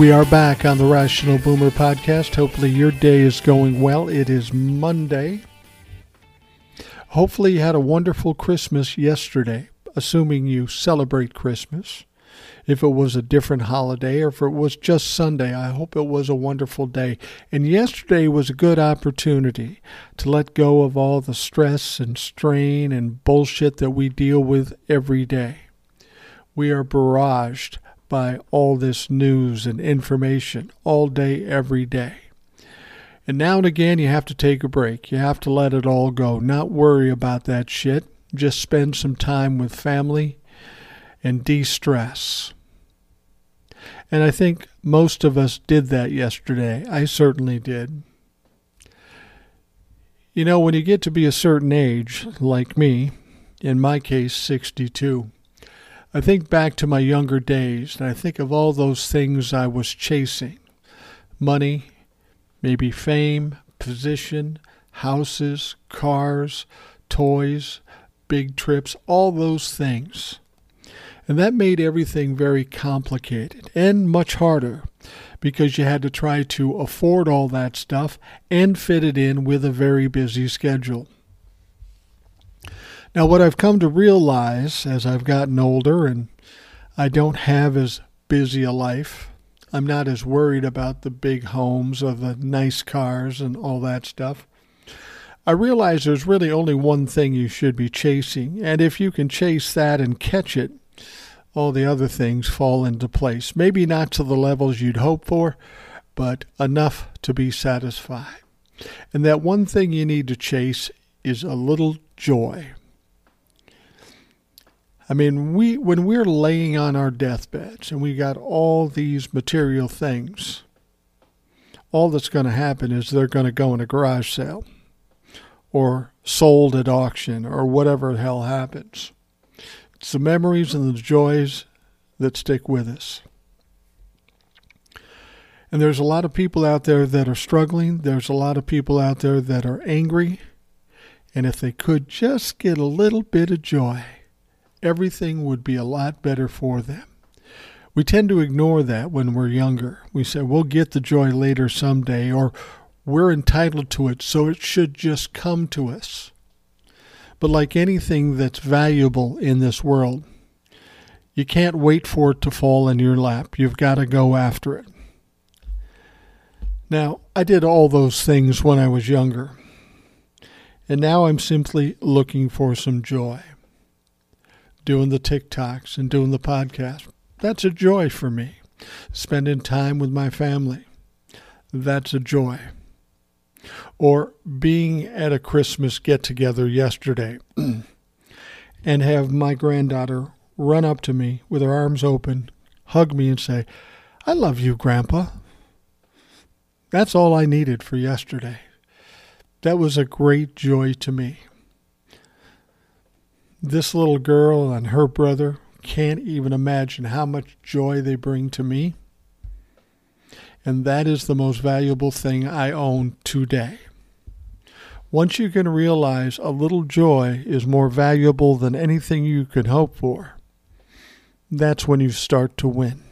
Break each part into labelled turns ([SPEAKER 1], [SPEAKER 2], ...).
[SPEAKER 1] We are back on the Rational Boomer podcast. Hopefully, your day is going well. It is Monday. Hopefully, you had a wonderful Christmas yesterday, assuming you celebrate Christmas. If it was a different holiday or if it was just Sunday, I hope it was a wonderful day. And yesterday was a good opportunity to let go of all the stress and strain and bullshit that we deal with every day. We are barraged by all this news and information all day, every day. And now and again, you have to take a break. You have to let it all go, not worry about that shit. Just spend some time with family and de stress. And I think most of us did that yesterday. I certainly did. You know, when you get to be a certain age, like me, in my case, 62, I think back to my younger days and I think of all those things I was chasing money, maybe fame, position, houses, cars, toys, big trips, all those things. And that made everything very complicated and much harder because you had to try to afford all that stuff and fit it in with a very busy schedule. Now, what I've come to realize as I've gotten older and I don't have as busy a life, I'm not as worried about the big homes or the nice cars and all that stuff. I realize there's really only one thing you should be chasing, and if you can chase that and catch it, all the other things fall into place. Maybe not to the levels you'd hope for, but enough to be satisfied. And that one thing you need to chase is a little joy. I mean, we when we're laying on our deathbeds and we got all these material things, all that's going to happen is they're going to go in a garage sale or sold at auction or whatever the hell happens. It's the memories and the joys that stick with us. And there's a lot of people out there that are struggling. There's a lot of people out there that are angry. And if they could just get a little bit of joy, everything would be a lot better for them. We tend to ignore that when we're younger. We say, we'll get the joy later someday, or we're entitled to it, so it should just come to us. But like anything that's valuable in this world, you can't wait for it to fall in your lap. You've got to go after it. Now, I did all those things when I was younger, and now I'm simply looking for some joy doing the TikToks and doing the podcast. That's a joy for me. Spending time with my family. That's a joy. Or being at a Christmas get together yesterday and have my granddaughter run up to me with her arms open, hug me, and say, I love you, Grandpa. That's all I needed for yesterday. That was a great joy to me. This little girl and her brother can't even imagine how much joy they bring to me. And that is the most valuable thing I own today. Once you can realize a little joy is more valuable than anything you could hope for, that's when you start to win.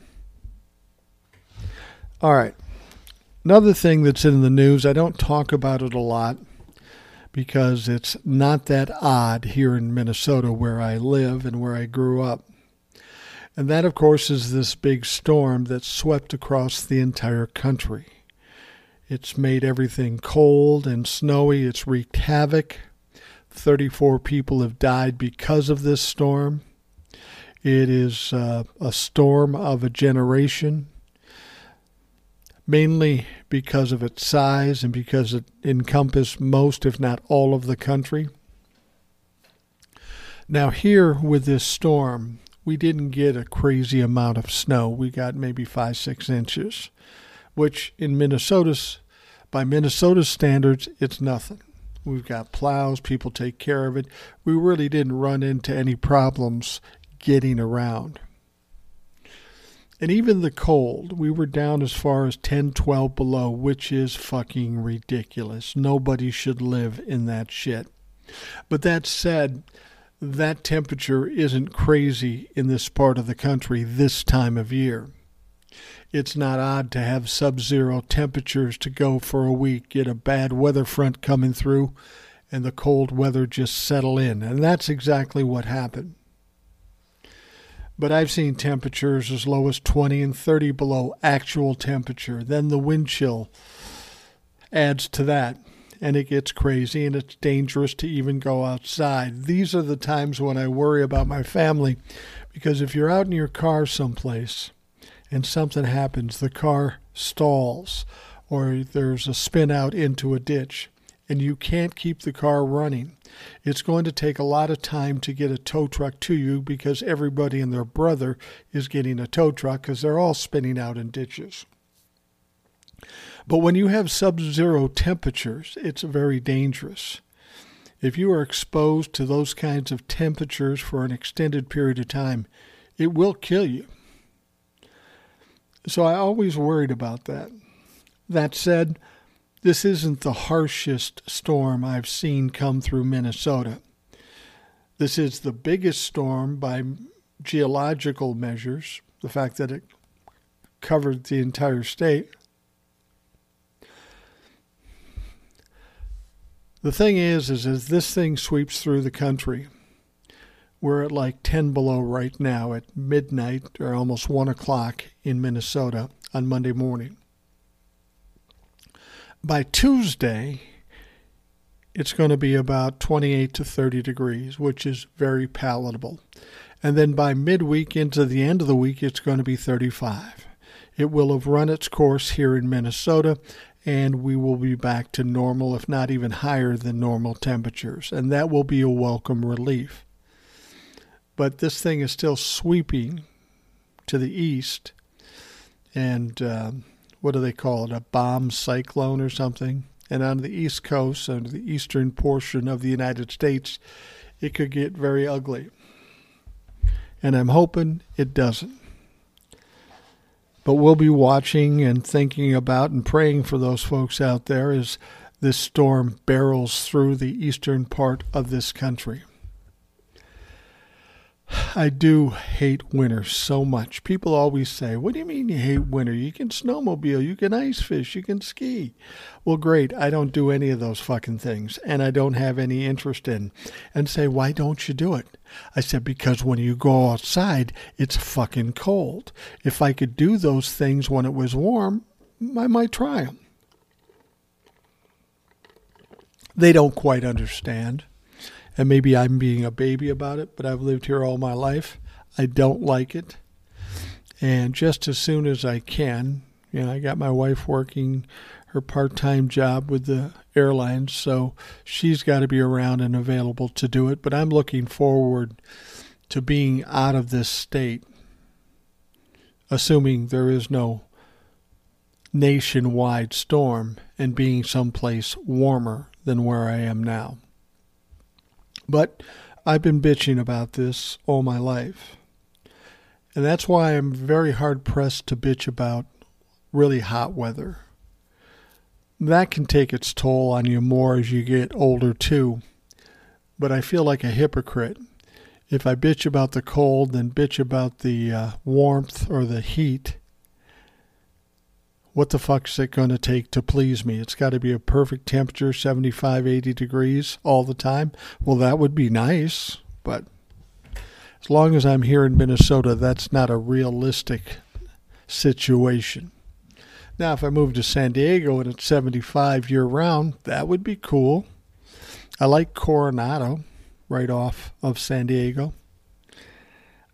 [SPEAKER 1] All right. Another thing that's in the news, I don't talk about it a lot because it's not that odd here in Minnesota where I live and where I grew up. And that, of course, is this big storm that swept across the entire country. It's made everything cold and snowy, it's wreaked havoc. 34 people have died because of this storm. It is uh, a storm of a generation mainly because of its size and because it encompassed most, if not all, of the country. Now, here with this storm, we didn't get a crazy amount of snow. We got maybe five, six inches, which in Minnesota's By Minnesota standards, it's nothing. We've got plows, people take care of it. We really didn't run into any problems getting around. And even the cold, we were down as far as 10, 12 below, which is fucking ridiculous. Nobody should live in that shit. But that said, that temperature isn't crazy in this part of the country this time of year. It's not odd to have sub zero temperatures to go for a week, get a bad weather front coming through, and the cold weather just settle in. And that's exactly what happened. But I've seen temperatures as low as 20 and 30 below actual temperature. Then the wind chill adds to that, and it gets crazy and it's dangerous to even go outside. These are the times when I worry about my family because if you're out in your car someplace and something happens, the car stalls or there's a spin out into a ditch and you can't keep the car running. It's going to take a lot of time to get a tow truck to you because everybody and their brother is getting a tow truck because they're all spinning out in ditches. But when you have sub zero temperatures, it's very dangerous. If you are exposed to those kinds of temperatures for an extended period of time, it will kill you. So I always worried about that. That said, this isn't the harshest storm I've seen come through Minnesota. This is the biggest storm by geological measures, the fact that it covered the entire state. The thing is, is as this thing sweeps through the country, we're at like 10 below right now at midnight or almost 1 o'clock in Minnesota on Monday morning. By Tuesday, it's going to be about 28 to 30 degrees, which is very palatable. And then by midweek into the end of the week, it's going to be 35. It will have run its course here in Minnesota, and we will be back to normal, if not even higher than normal temperatures. And that will be a welcome relief. But this thing is still sweeping to the east, and um, what do they call it, a bomb cyclone or something. And on the East Coast, on the eastern portion of the United States, it could get very ugly. And I'm hoping it doesn't. But we'll be watching and thinking about and praying for those folks out there as this storm barrels through the eastern part of this country. I do hate winter so much. People always say, What do you mean you hate winter? You can snowmobile, you can ice fish, you can ski. Well, great. I don't do any of those fucking things, and I don't have any interest in. And say, Why don't you do it? I said, Because when you go outside, it's fucking cold. If I could do those things when it was warm, I might try them. They don't quite understand and maybe I'm being a baby about it, but I've lived here all my life. I don't like it. And just as soon as I can, you know, I got my wife working her part time job with the airlines, so she's got to be around and available to do it. But I'm looking forward to being out of this state, assuming there is no nationwide storm, and being someplace warmer than where I am now. But I've been bitching about this all my life. And that's why I'm very hard pressed to bitch about really hot weather. That can take its toll on you more as you get older, too. But I feel like a hypocrite if I bitch about the cold, then bitch about the uh, warmth or the heat what the fuck is it going to take to please me? It's got to be a perfect temperature, 75, 80 degrees all the time. Well, that would be nice, but as long as I'm here in Minnesota, that's not a realistic situation. Now, if I move to San Diego and it's 75 year round, that would be cool. I like Coronado right off of San Diego.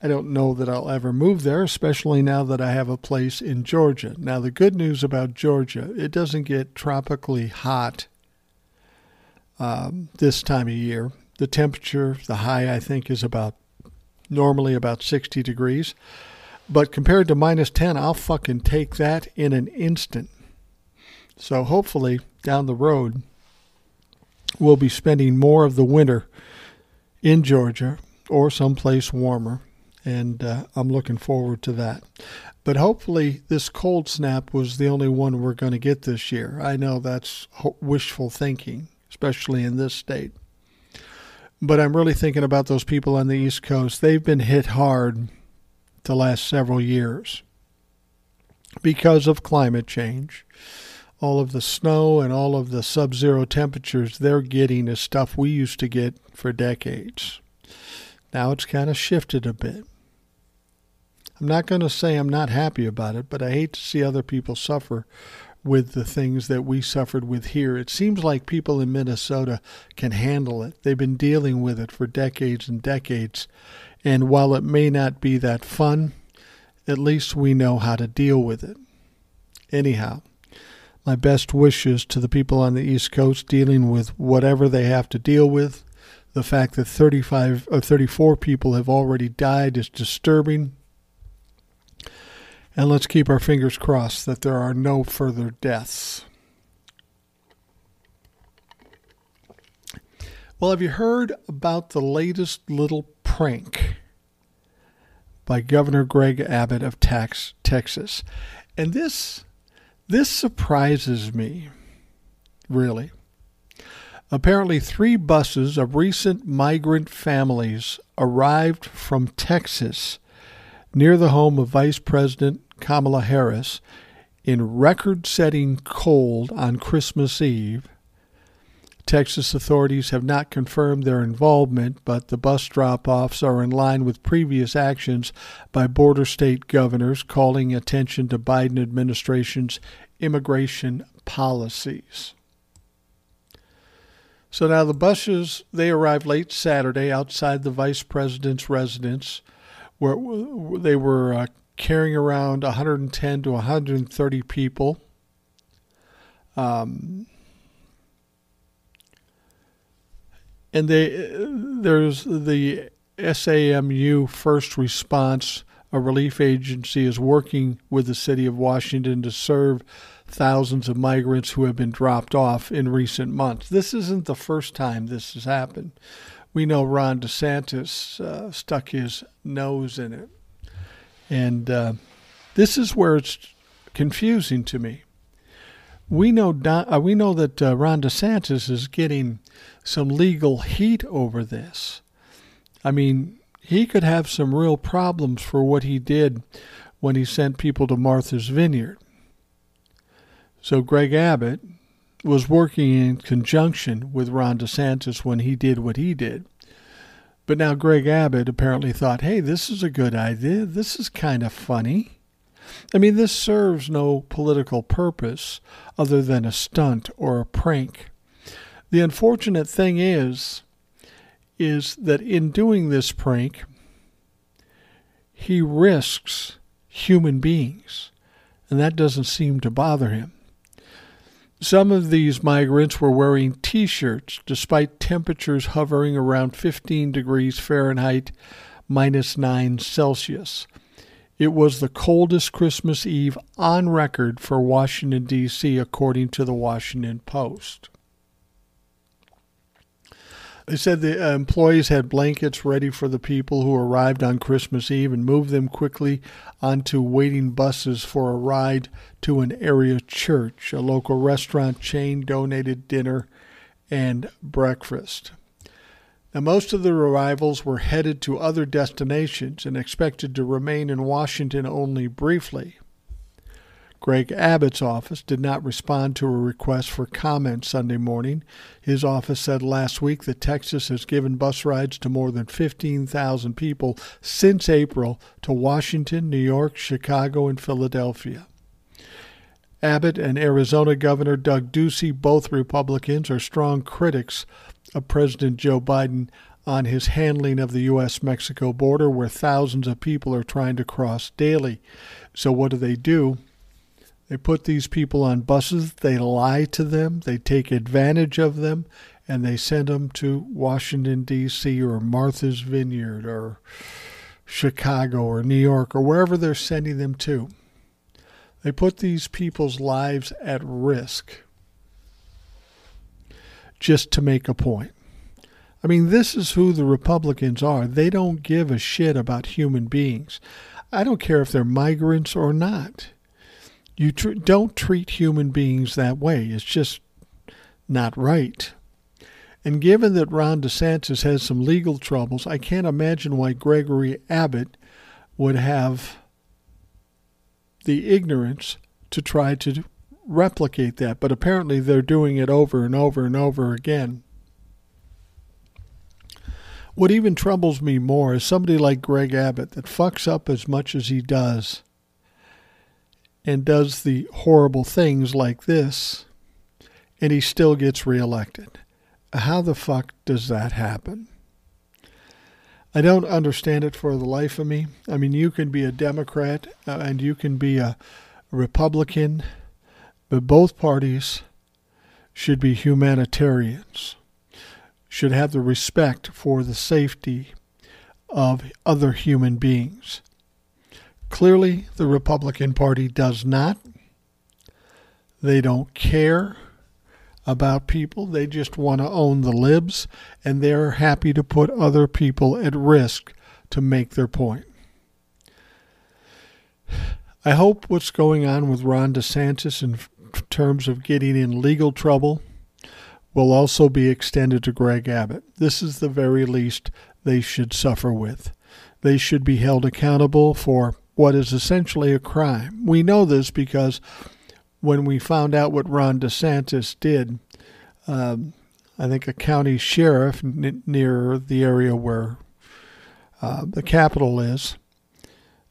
[SPEAKER 1] I don't know that I'll ever move there, especially now that I have a place in Georgia. Now, the good news about Georgia, it doesn't get tropically hot um, this time of year. The temperature, the high, I think, is about normally about 60 degrees. But compared to minus 10, I'll fucking take that in an instant. So hopefully down the road, we'll be spending more of the winter in Georgia or someplace warmer. And uh, I'm looking forward to that. But hopefully, this cold snap was the only one we're going to get this year. I know that's wishful thinking, especially in this state. But I'm really thinking about those people on the East Coast. They've been hit hard the last several years because of climate change. All of the snow and all of the sub zero temperatures they're getting is stuff we used to get for decades. Now it's kind of shifted a bit. I'm not going to say I'm not happy about it, but I hate to see other people suffer with the things that we suffered with here. It seems like people in Minnesota can handle it. They've been dealing with it for decades and decades. And while it may not be that fun, at least we know how to deal with it. Anyhow, my best wishes to the people on the East Coast dealing with whatever they have to deal with. The fact that 35 or 34 people have already died is disturbing. And let's keep our fingers crossed that there are no further deaths. Well, have you heard about the latest little prank by Governor Greg Abbott of Tax, Texas? And this this surprises me, really. Apparently, three buses of recent migrant families arrived from Texas near the home of Vice President Kamala Harris in record setting cold on Christmas Eve. Texas authorities have not confirmed their involvement, but the bus drop offs are in line with previous actions by border state governors calling attention to Biden administration's immigration policies. So now the buses they arrived late Saturday outside the vice president's residence where they were uh, carrying around 110 to 130 people. Um, and they there's the SAMU First Response, a relief agency, is working with the city of Washington to serve thousands of migrants who have been dropped off in recent months. This isn't the first time this has happened. We know Ron DeSantis uh, stuck his nose in it. And uh, this is where it's confusing to me. We know Don, uh, we know that uh, Ron DeSantis is getting some legal heat over this. I mean, he could have some real problems for what he did when he sent people to Martha's Vineyard. So Greg Abbott was working in conjunction with Ron DeSantis when he did what he did. But now Greg Abbott apparently thought, hey, this is a good idea. This is kind of funny. I mean, this serves no political purpose other than a stunt or a prank. The unfortunate thing is, is that in doing this prank, he risks human beings, and that doesn't seem to bother him. Some of these migrants were wearing t shirts despite temperatures hovering around 15 degrees Fahrenheit, minus 9 Celsius. It was the coldest Christmas Eve on record for Washington, D.C., according to the Washington Post. They said the uh, employees had blankets ready for the people who arrived on Christmas Eve and moved them quickly onto waiting buses for a ride to an area church. A local restaurant chain donated dinner and breakfast. Now, most of the arrivals were headed to other destinations and expected to remain in Washington only briefly. Greg Abbott's office did not respond to a request for comment Sunday morning. His office said last week that Texas has given bus rides to more than 15,000 people since April to Washington, New York, Chicago, and Philadelphia. Abbott and Arizona Governor Doug Ducey, both Republicans, are strong critics of President Joe Biden on his handling of the U.S. Mexico border, where thousands of people are trying to cross daily. So, what do they do? They put these people on buses, they lie to them, they take advantage of them, and they send them to Washington, D.C., or Martha's Vineyard, or Chicago, or New York, or wherever they're sending them to. They put these people's lives at risk just to make a point. I mean, this is who the Republicans are. They don't give a shit about human beings. I don't care if they're migrants or not. You tr- don't treat human beings that way. It's just not right. And given that Ron DeSantis has some legal troubles, I can't imagine why Gregory Abbott would have the ignorance to try to replicate that. But apparently they're doing it over and over and over again. What even troubles me more is somebody like Greg Abbott that fucks up as much as he does and does the horrible things like this, and he still gets reelected. How the fuck does that happen? I don't understand it for the life of me. I mean, you can be a Democrat uh, and you can be a Republican, but both parties should be humanitarians, should have the respect for the safety of other human beings. Clearly, the Republican Party does not. They don't care about people. They just want to own the libs, and they're happy to put other people at risk to make their point. I hope what's going on with Ron DeSantis in terms of getting in legal trouble will also be extended to Greg Abbott. This is the very least they should suffer with. They should be held accountable for what is essentially a crime. We know this because when we found out what Ron DeSantis did, um, I think a county sheriff n- near the area where uh, the Capitol is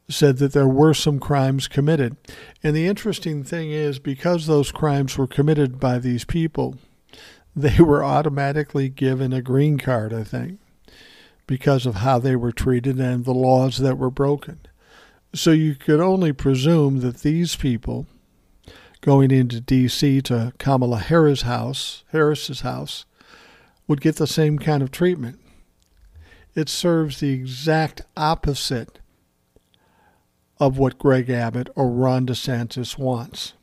[SPEAKER 1] said that there were some crimes committed. And the interesting thing is, because those crimes were committed by these people, they were automatically given a green card, I think, because of how they were treated and the laws that were broken. So you could only presume that these people going into D.C. to Kamala Harris' house, Harris's house, would get the same kind of treatment. It serves the exact opposite of what Greg Abbott or Ron DeSantis wants.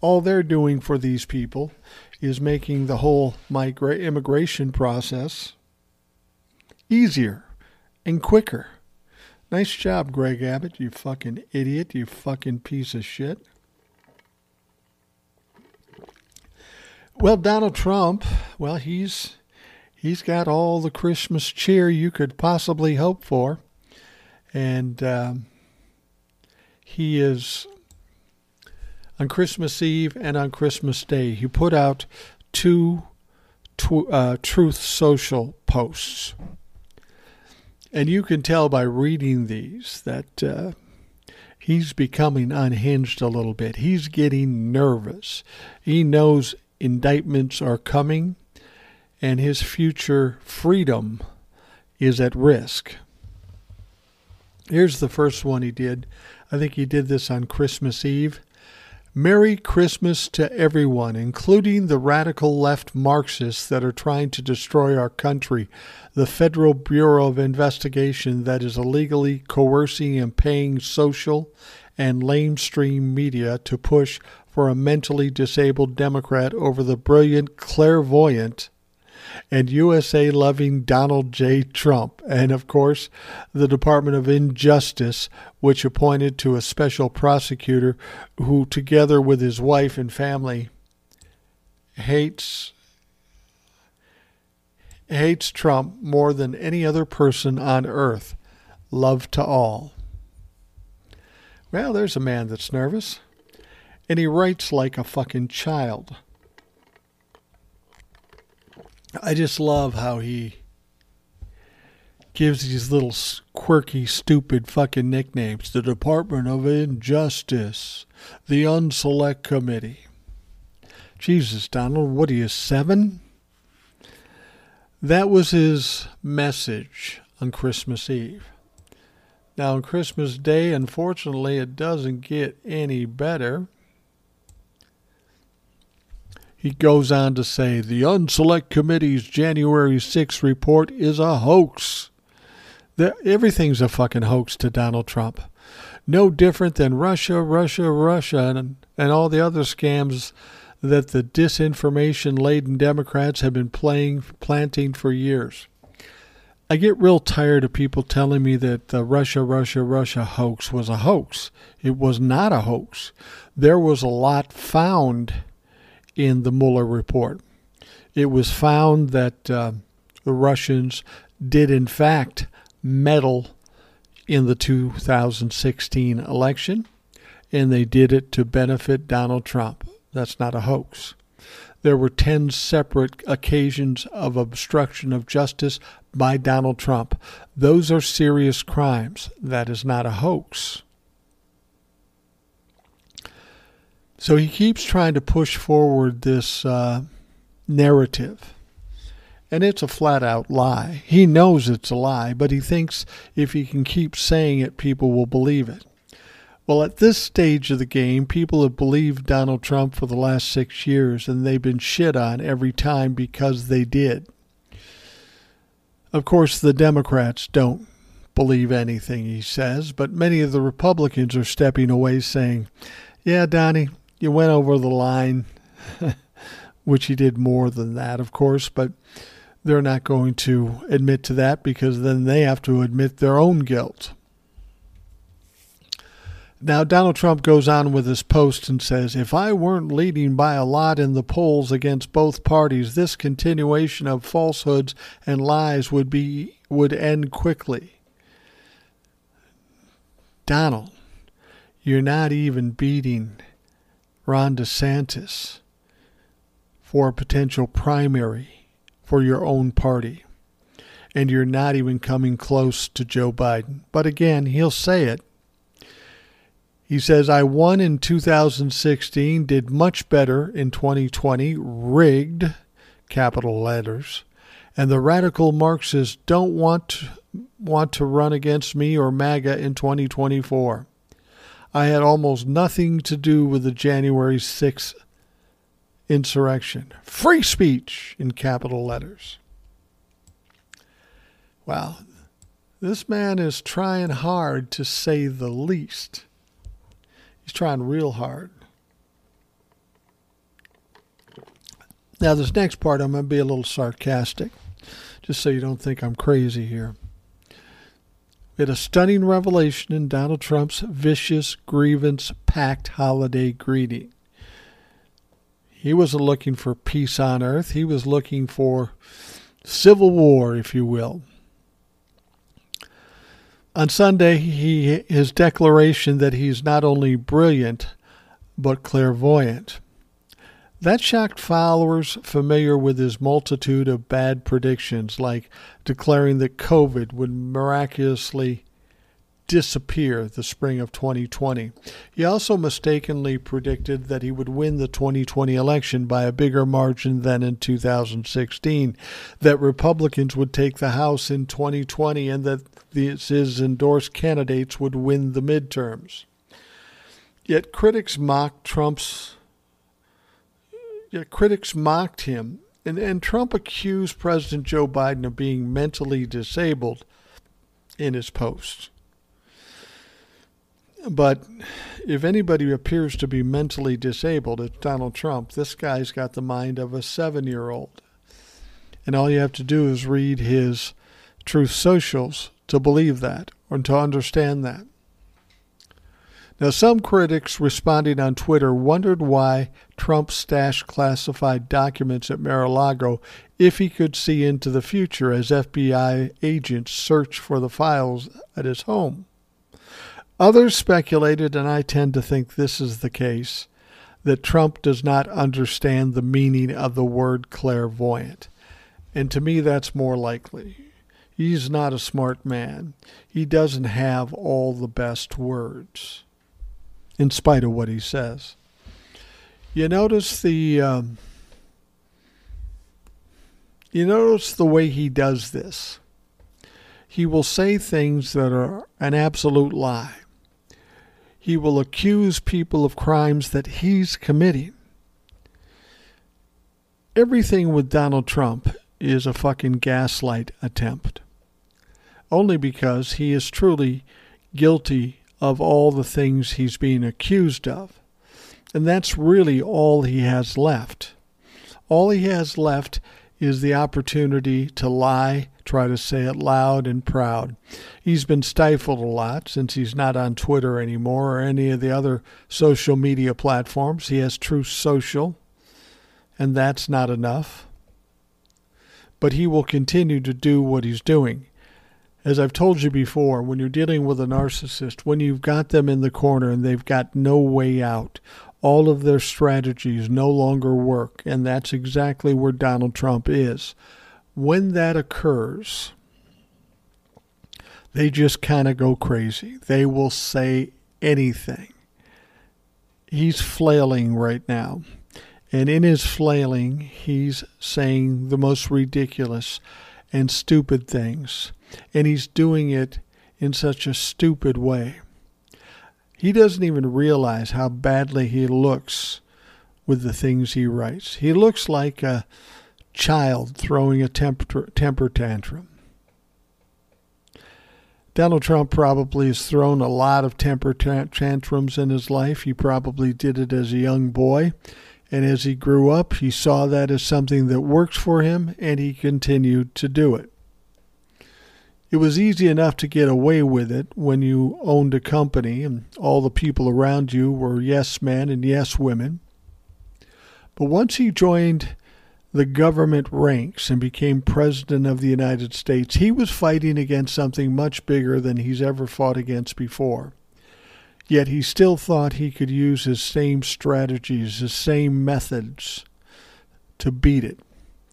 [SPEAKER 1] All they're doing for these people is making the whole migra- immigration process easier and quicker. Nice job, Greg Abbott, you fucking idiot, you fucking piece of shit. Well, Donald Trump, well, he's he's got all the Christmas cheer you could possibly hope for, and um, he is on Christmas Eve and on Christmas Day. He put out two tw- uh, Truth Social posts. And you can tell by reading these that uh, he's becoming unhinged a little bit. He's getting nervous. He knows indictments are coming and his future freedom is at risk. Here's the first one he did. I think he did this on Christmas Eve. Merry Christmas to everyone, including the radical left Marxists that are trying to destroy our country, the Federal Bureau of Investigation that is illegally coercing and paying social and lamestream media to push for a mentally disabled Democrat over the brilliant, clairvoyant, and USA loving Donald J. Trump, and of course, the Department of Injustice, which appointed to a special prosecutor who, together with his wife and family, hates hates Trump more than any other person on earth. Love to all. Well, there's a man that's nervous. And he writes like a fucking child. I just love how he gives these little quirky, stupid fucking nicknames. The Department of Injustice, the Unselect Committee. Jesus, Donald, what are you, seven? That was his message on Christmas Eve. Now, on Christmas Day, unfortunately, it doesn't get any better. He goes on to say the Unselect Committee's January 6 report is a hoax. The, everything's a fucking hoax to Donald Trump. no different than Russia, Russia, Russia, and, and all the other scams that the disinformation laden Democrats have been playing, planting for years. I get real tired of people telling me that the Russia, Russia, Russia hoax was a hoax. It was not a hoax. There was a lot found in the Mueller report. It was found that uh, the Russians did, in fact, meddle in the 2016 election, and they did it to benefit Donald Trump. That's not a hoax. There were 10 separate occasions of obstruction of justice by Donald Trump. Those are serious crimes. That is not a hoax. So he keeps trying to push forward this uh, narrative. And it's a flat out lie. He knows it's a lie, but he thinks if he can keep saying it, people will believe it. Well, at this stage of the game, people have believed Donald Trump for the last six years, and they've been shit on every time because they did. Of course, the Democrats don't believe anything he says, but many of the Republicans are stepping away saying, Yeah, Donnie, you went over the line, which he did more than that, of course, but they're not going to admit to that because then they have to admit their own guilt. Now, Donald Trump goes on with his post and says, If I weren't leading by a lot in the polls against both parties, this continuation of falsehoods and lies would be would end quickly. Donald, you're not even beating Ron DeSantis for a potential primary for your own party. And you're not even coming close to Joe Biden. But again, he'll say it he says, I won in 2016, did much better in 2020, rigged, capital letters, and the radical Marxists don't want to, want to run against me or MAGA in 2024. I had almost nothing to do with the January 6th insurrection. Free speech in capital letters. Wow. This man is trying hard to say the least. He's trying real hard. Now, this next part, I'm going to be a little sarcastic, just so you don't think I'm crazy here. We had a stunning revelation in Donald Trump's vicious, grievance packed holiday greeting. He wasn't looking for peace on earth, he was looking for civil war, if you will. On Sunday, he his declaration that he's not only brilliant but clairvoyant. That shocked followers familiar with his multitude of bad predictions, like declaring that COVID would miraculously disappear the spring of 2020. He also mistakenly predicted that he would win the 2020 election by a bigger margin than in 2016, that Republicans would take the House in 2020, and that his endorsed candidates would win the midterms. Yet critics mocked Trump's yet critics mocked him and, and Trump accused President Joe Biden of being mentally disabled in his post. But if anybody appears to be mentally disabled, it's Donald Trump. This guy's got the mind of a seven year old. And all you have to do is read his Truth Socials to believe that or to understand that. Now, some critics responding on Twitter wondered why Trump stashed classified documents at Mar a Lago if he could see into the future as FBI agents search for the files at his home. Others speculated, and I tend to think this is the case, that Trump does not understand the meaning of the word clairvoyant. And to me, that's more likely. He's not a smart man. He doesn't have all the best words, in spite of what he says. You notice the. Um, you notice the way he does this. He will say things that are an absolute lie he will accuse people of crimes that he's committing. Everything with Donald Trump is a fucking gaslight attempt. Only because he is truly guilty of all the things he's being accused of. And that's really all he has left. All he has left is the opportunity to lie, try to say it loud and proud. He's been stifled a lot since he's not on Twitter anymore or any of the other social media platforms. He has Truth Social, and that's not enough. But he will continue to do what he's doing. As I've told you before, when you're dealing with a narcissist, when you've got them in the corner and they've got no way out, all of their strategies no longer work. And that's exactly where Donald Trump is. When that occurs, they just kind of go crazy. They will say anything. He's flailing right now. And in his flailing, he's saying the most ridiculous and stupid things. And he's doing it in such a stupid way. He doesn't even realize how badly he looks with the things he writes. He looks like a child throwing a temper, temper tantrum. Donald Trump probably has thrown a lot of temper tantrums in his life. He probably did it as a young boy. And as he grew up, he saw that as something that works for him, and he continued to do it. It was easy enough to get away with it when you owned a company and all the people around you were yes men and yes women. But once he joined the government ranks and became president of the United States, he was fighting against something much bigger than he's ever fought against before. Yet he still thought he could use his same strategies, his same methods to beat it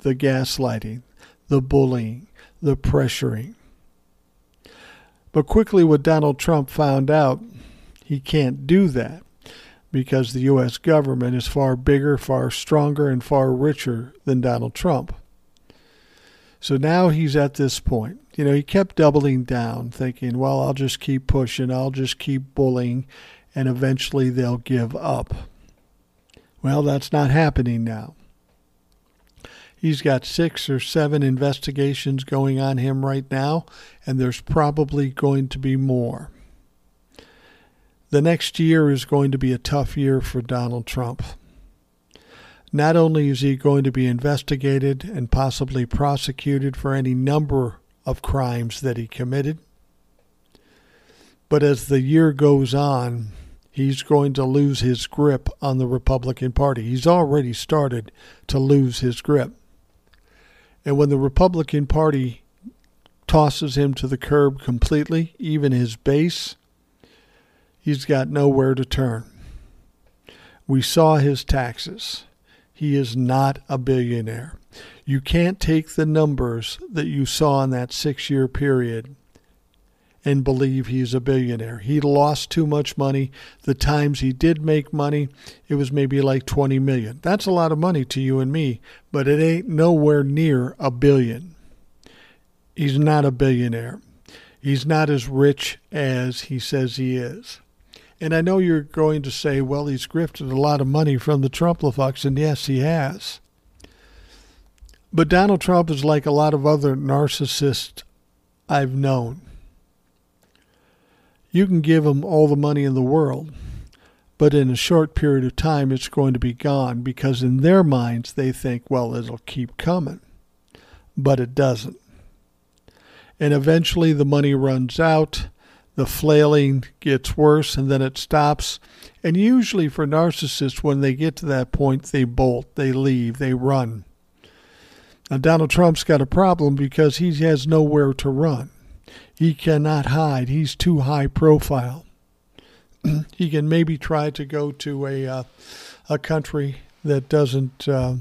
[SPEAKER 1] the gaslighting, the bullying, the pressuring. But quickly, what Donald Trump found out, he can't do that because the U.S. government is far bigger, far stronger, and far richer than Donald Trump. So now he's at this point. You know, he kept doubling down, thinking, well, I'll just keep pushing, I'll just keep bullying, and eventually they'll give up. Well, that's not happening now. He's got six or seven investigations going on him right now, and there's probably going to be more. The next year is going to be a tough year for Donald Trump. Not only is he going to be investigated and possibly prosecuted for any number of crimes that he committed, but as the year goes on, he's going to lose his grip on the Republican Party. He's already started to lose his grip. And when the Republican Party tosses him to the curb completely, even his base, he's got nowhere to turn. We saw his taxes. He is not a billionaire. You can't take the numbers that you saw in that six year period and believe he's a billionaire. He lost too much money. The times he did make money, it was maybe like 20 million. That's a lot of money to you and me, but it ain't nowhere near a billion. He's not a billionaire. He's not as rich as he says he is. And I know you're going to say, well, he's grifted a lot of money from the Trumplafucks, and yes, he has. But Donald Trump is like a lot of other narcissists I've known. You can give them all the money in the world, but in a short period of time, it's going to be gone because in their minds, they think, well, it'll keep coming. But it doesn't. And eventually, the money runs out, the flailing gets worse, and then it stops. And usually, for narcissists, when they get to that point, they bolt, they leave, they run. Now, Donald Trump's got a problem because he has nowhere to run. He cannot hide. He's too high profile. he can maybe try to go to a uh, a country that doesn't uh,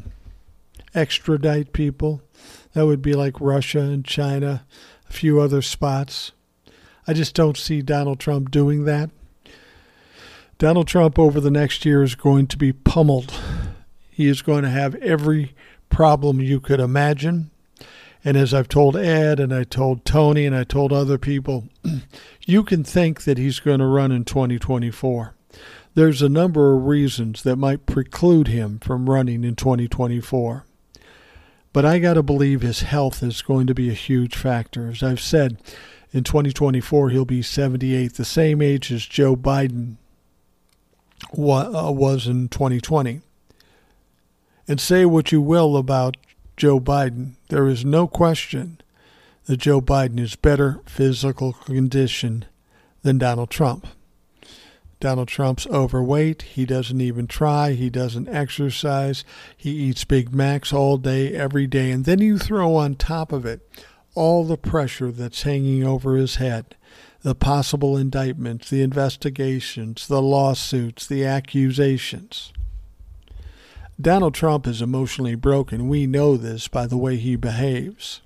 [SPEAKER 1] extradite people. That would be like Russia and China, a few other spots. I just don't see Donald Trump doing that. Donald Trump over the next year is going to be pummeled. He is going to have every problem you could imagine. And as I've told Ed and I told Tony and I told other people, you can think that he's going to run in 2024. There's a number of reasons that might preclude him from running in 2024. But I got to believe his health is going to be a huge factor. As I've said, In 2024, he'll be 78, the same age as Joe Biden uh, was in 2020. And say what you will about Joe Biden, there is no question that Joe Biden is better physical condition than Donald Trump. Donald Trump's overweight. He doesn't even try. He doesn't exercise. He eats Big Macs all day, every day. And then you throw on top of it all the pressure that's hanging over his head the possible indictments, the investigations, the lawsuits, the accusations. Donald Trump is emotionally broken. We know this by the way he behaves.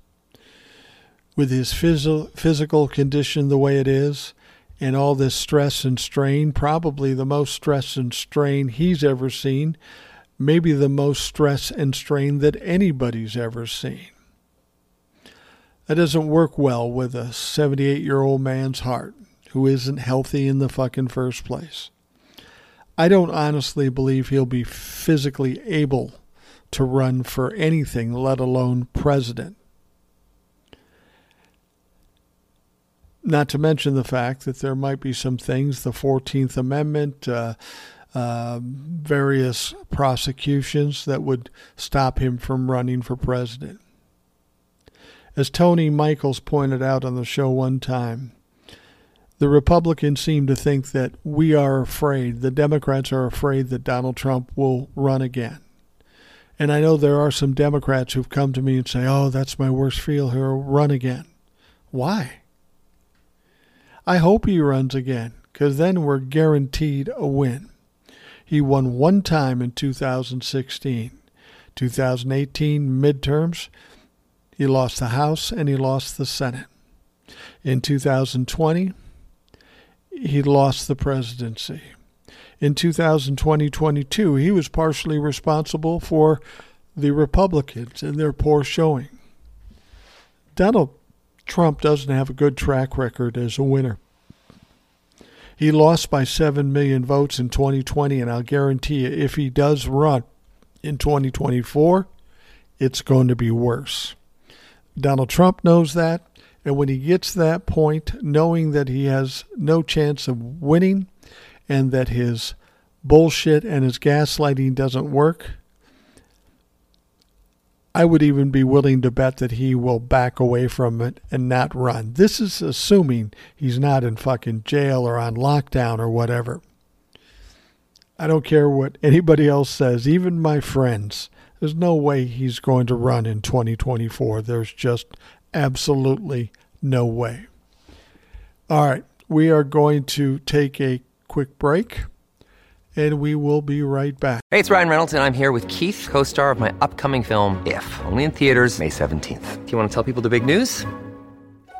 [SPEAKER 1] With his phys- physical condition the way it is, and all this stress and strain, probably the most stress and strain he's ever seen, maybe the most stress and strain that anybody's ever seen. That doesn't work well with a 78 year old man's heart who isn't healthy in the fucking first place. I don't honestly believe he'll be physically able to run for anything, let alone president. Not to mention the fact that there might be some things, the 14th Amendment, uh, uh, various prosecutions that would stop him from running for president. As Tony Michaels pointed out on the show one time, the Republicans seem to think that we are afraid, the Democrats are afraid that Donald Trump will run again. And I know there are some Democrats who've come to me and say, oh, that's my worst fear, he'll run again. Why? I hope he runs again, because then we're guaranteed a win. He won one time in 2016. 2018 midterms, he lost the House and he lost the Senate. In 2020, he lost the presidency. In 2020 22, he was partially responsible for the Republicans and their poor showing. Donald Trump doesn't have a good track record as a winner. He lost by 7 million votes in 2020, and I'll guarantee you, if he does run in 2024, it's going to be worse. Donald Trump knows that. And when he gets that point, knowing that he has no chance of winning and that his bullshit and his gaslighting doesn't work, I would even be willing to bet that he will back away from it and not run. This is assuming he's not in fucking jail or on lockdown or whatever. I don't care what anybody else says, even my friends. There's no way he's going to run in 2024. There's just absolutely no way. All right, we are going to take a quick break and we will be right back.
[SPEAKER 2] Hey, it's Ryan Reynolds, and I'm here with Keith, co star of my upcoming film, If, only in theaters, May 17th. Do you want to tell people the big news?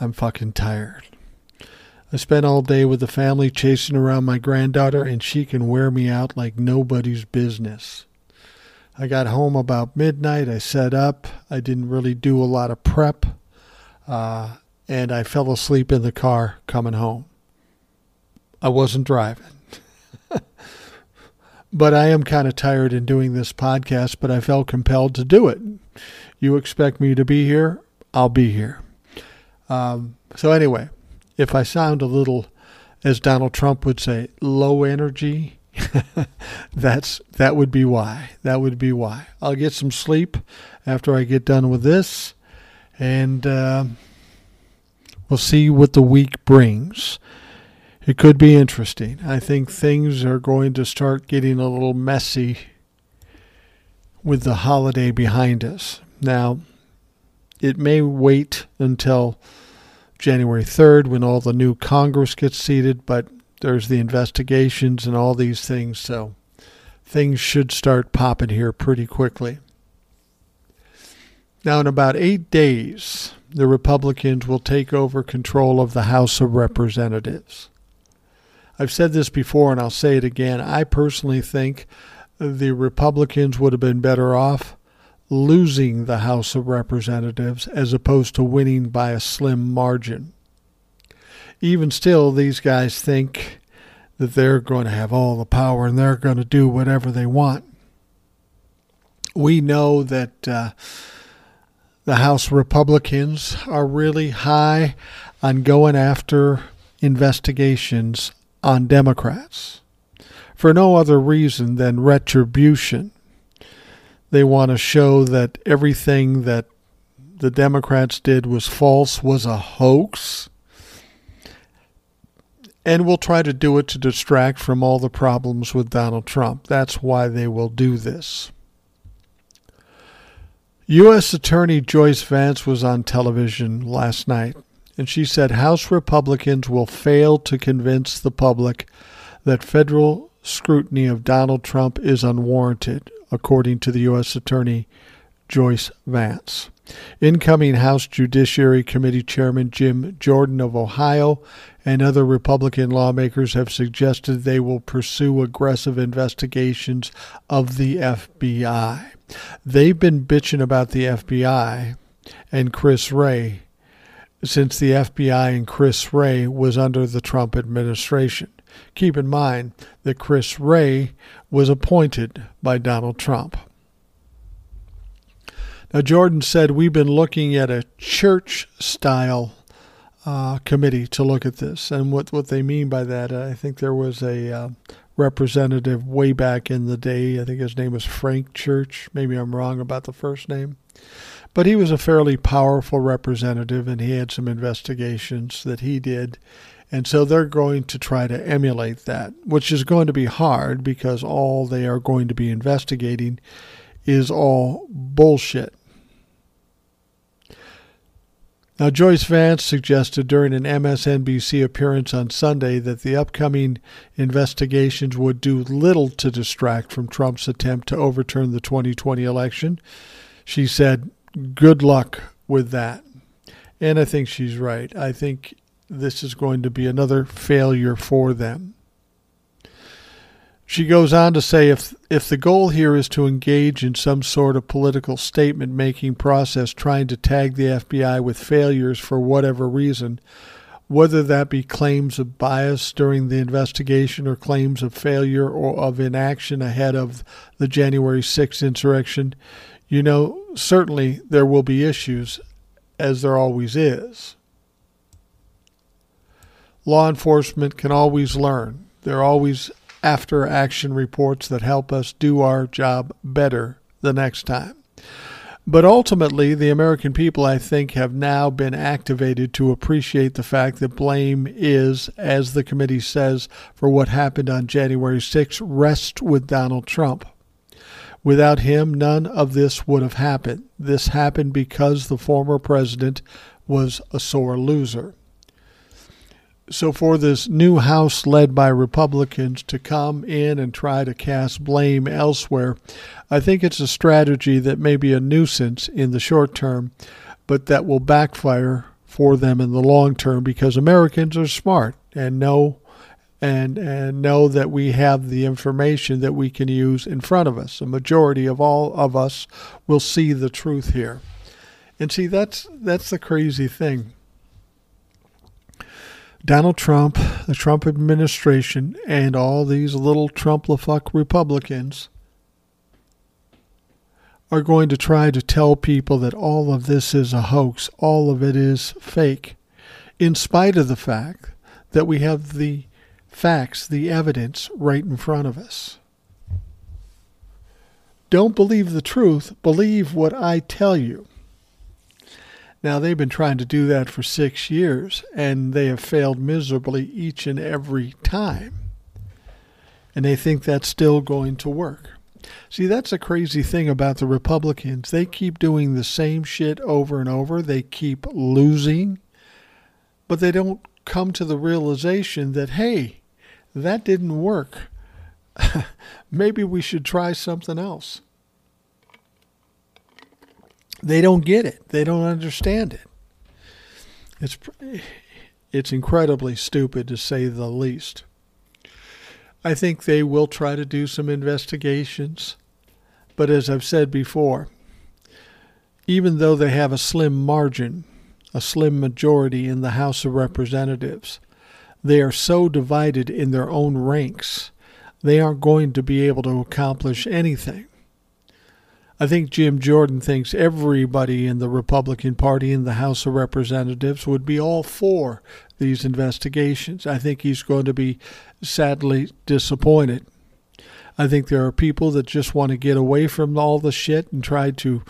[SPEAKER 1] I'm fucking tired. I spent all day with the family chasing around my granddaughter, and she can wear me out like nobody's business. I got home about midnight. I set up. I didn't really do a lot of prep. Uh, and I fell asleep in the car coming home. I wasn't driving. but I am kind of tired in doing this podcast, but I felt compelled to do it. You expect me to be here? I'll be here. Um, so anyway, if I sound a little, as Donald Trump would say, low energy, that's that would be why. That would be why. I'll get some sleep after I get done with this, and uh, we'll see what the week brings. It could be interesting. I think things are going to start getting a little messy with the holiday behind us. Now, it may wait until January 3rd when all the new Congress gets seated, but there's the investigations and all these things, so things should start popping here pretty quickly. Now, in about eight days, the Republicans will take over control of the House of Representatives. I've said this before and I'll say it again. I personally think the Republicans would have been better off losing the House of Representatives as opposed to winning by a slim margin. Even still, these guys think that they're going to have all the power and they're going to do whatever they want. We know that uh, the House Republicans are really high on going after investigations on Democrats for no other reason than retribution. They want to show that everything that the Democrats did was false, was a hoax. And will try to do it to distract from all the problems with Donald Trump. That's why they will do this. U.S. Attorney Joyce Vance was on television last night, and she said House Republicans will fail to convince the public that federal scrutiny of Donald Trump is unwarranted, according to the U.S. Attorney Joyce Vance. Incoming House Judiciary Committee Chairman Jim Jordan of Ohio and other Republican lawmakers have suggested they will pursue aggressive investigations of the FBI. They've been bitching about the FBI and Chris Wray since the FBI and Chris Wray was under the Trump administration. Keep in mind that Chris Wray was appointed by Donald Trump. Now, Jordan said we've been looking at a church style uh, committee to look at this. And what, what they mean by that, I think there was a uh, representative way back in the day. I think his name was Frank Church. Maybe I'm wrong about the first name. But he was a fairly powerful representative, and he had some investigations that he did. And so they're going to try to emulate that, which is going to be hard because all they are going to be investigating is all bullshit. Now, Joyce Vance suggested during an MSNBC appearance on Sunday that the upcoming investigations would do little to distract from Trump's attempt to overturn the 2020 election. She said, Good luck with that. And I think she's right. I think this is going to be another failure for them. She goes on to say if if the goal here is to engage in some sort of political statement making process trying to tag the FBI with failures for whatever reason, whether that be claims of bias during the investigation or claims of failure or of inaction ahead of the January 6th insurrection, you know, certainly there will be issues as there always is. Law enforcement can always learn. There are always after action reports that help us do our job better the next time. But ultimately, the American people, I think, have now been activated to appreciate the fact that blame is, as the committee says, for what happened on January 6, rests with Donald Trump. Without him, none of this would have happened. This happened because the former president was a sore loser. So, for this new House led by Republicans to come in and try to cast blame elsewhere, I think it's a strategy that may be a nuisance in the short term, but that will backfire for them in the long term because Americans are smart and know and and know that we have the information that we can use in front of us. A majority of all of us will see the truth here. And see that's that's the crazy thing Donald Trump, the Trump administration, and all these little Trump-la-fuck Republicans are going to try to tell people that all of this is a hoax, all of it is fake, in spite of the fact that we have the facts, the evidence right in front of us. Don't believe the truth, believe what I tell you. Now, they've been trying to do that for six years, and they have failed miserably each and every time. And they think that's still going to work. See, that's a crazy thing about the Republicans. They keep doing the same shit over and over, they keep losing, but they don't come to the realization that, hey, that didn't work. Maybe we should try something else. They don't get it. They don't understand it. It's it's incredibly stupid to say the least. I think they will try to do some investigations, but as I've said before, even though they have a slim margin, a slim majority in the House of Representatives, they are so divided in their own ranks, they aren't going to be able to accomplish anything. I think Jim Jordan thinks everybody in the Republican Party in the House of Representatives would be all for these investigations. I think he's going to be sadly disappointed. I think there are people that just want to get away from all the shit and try to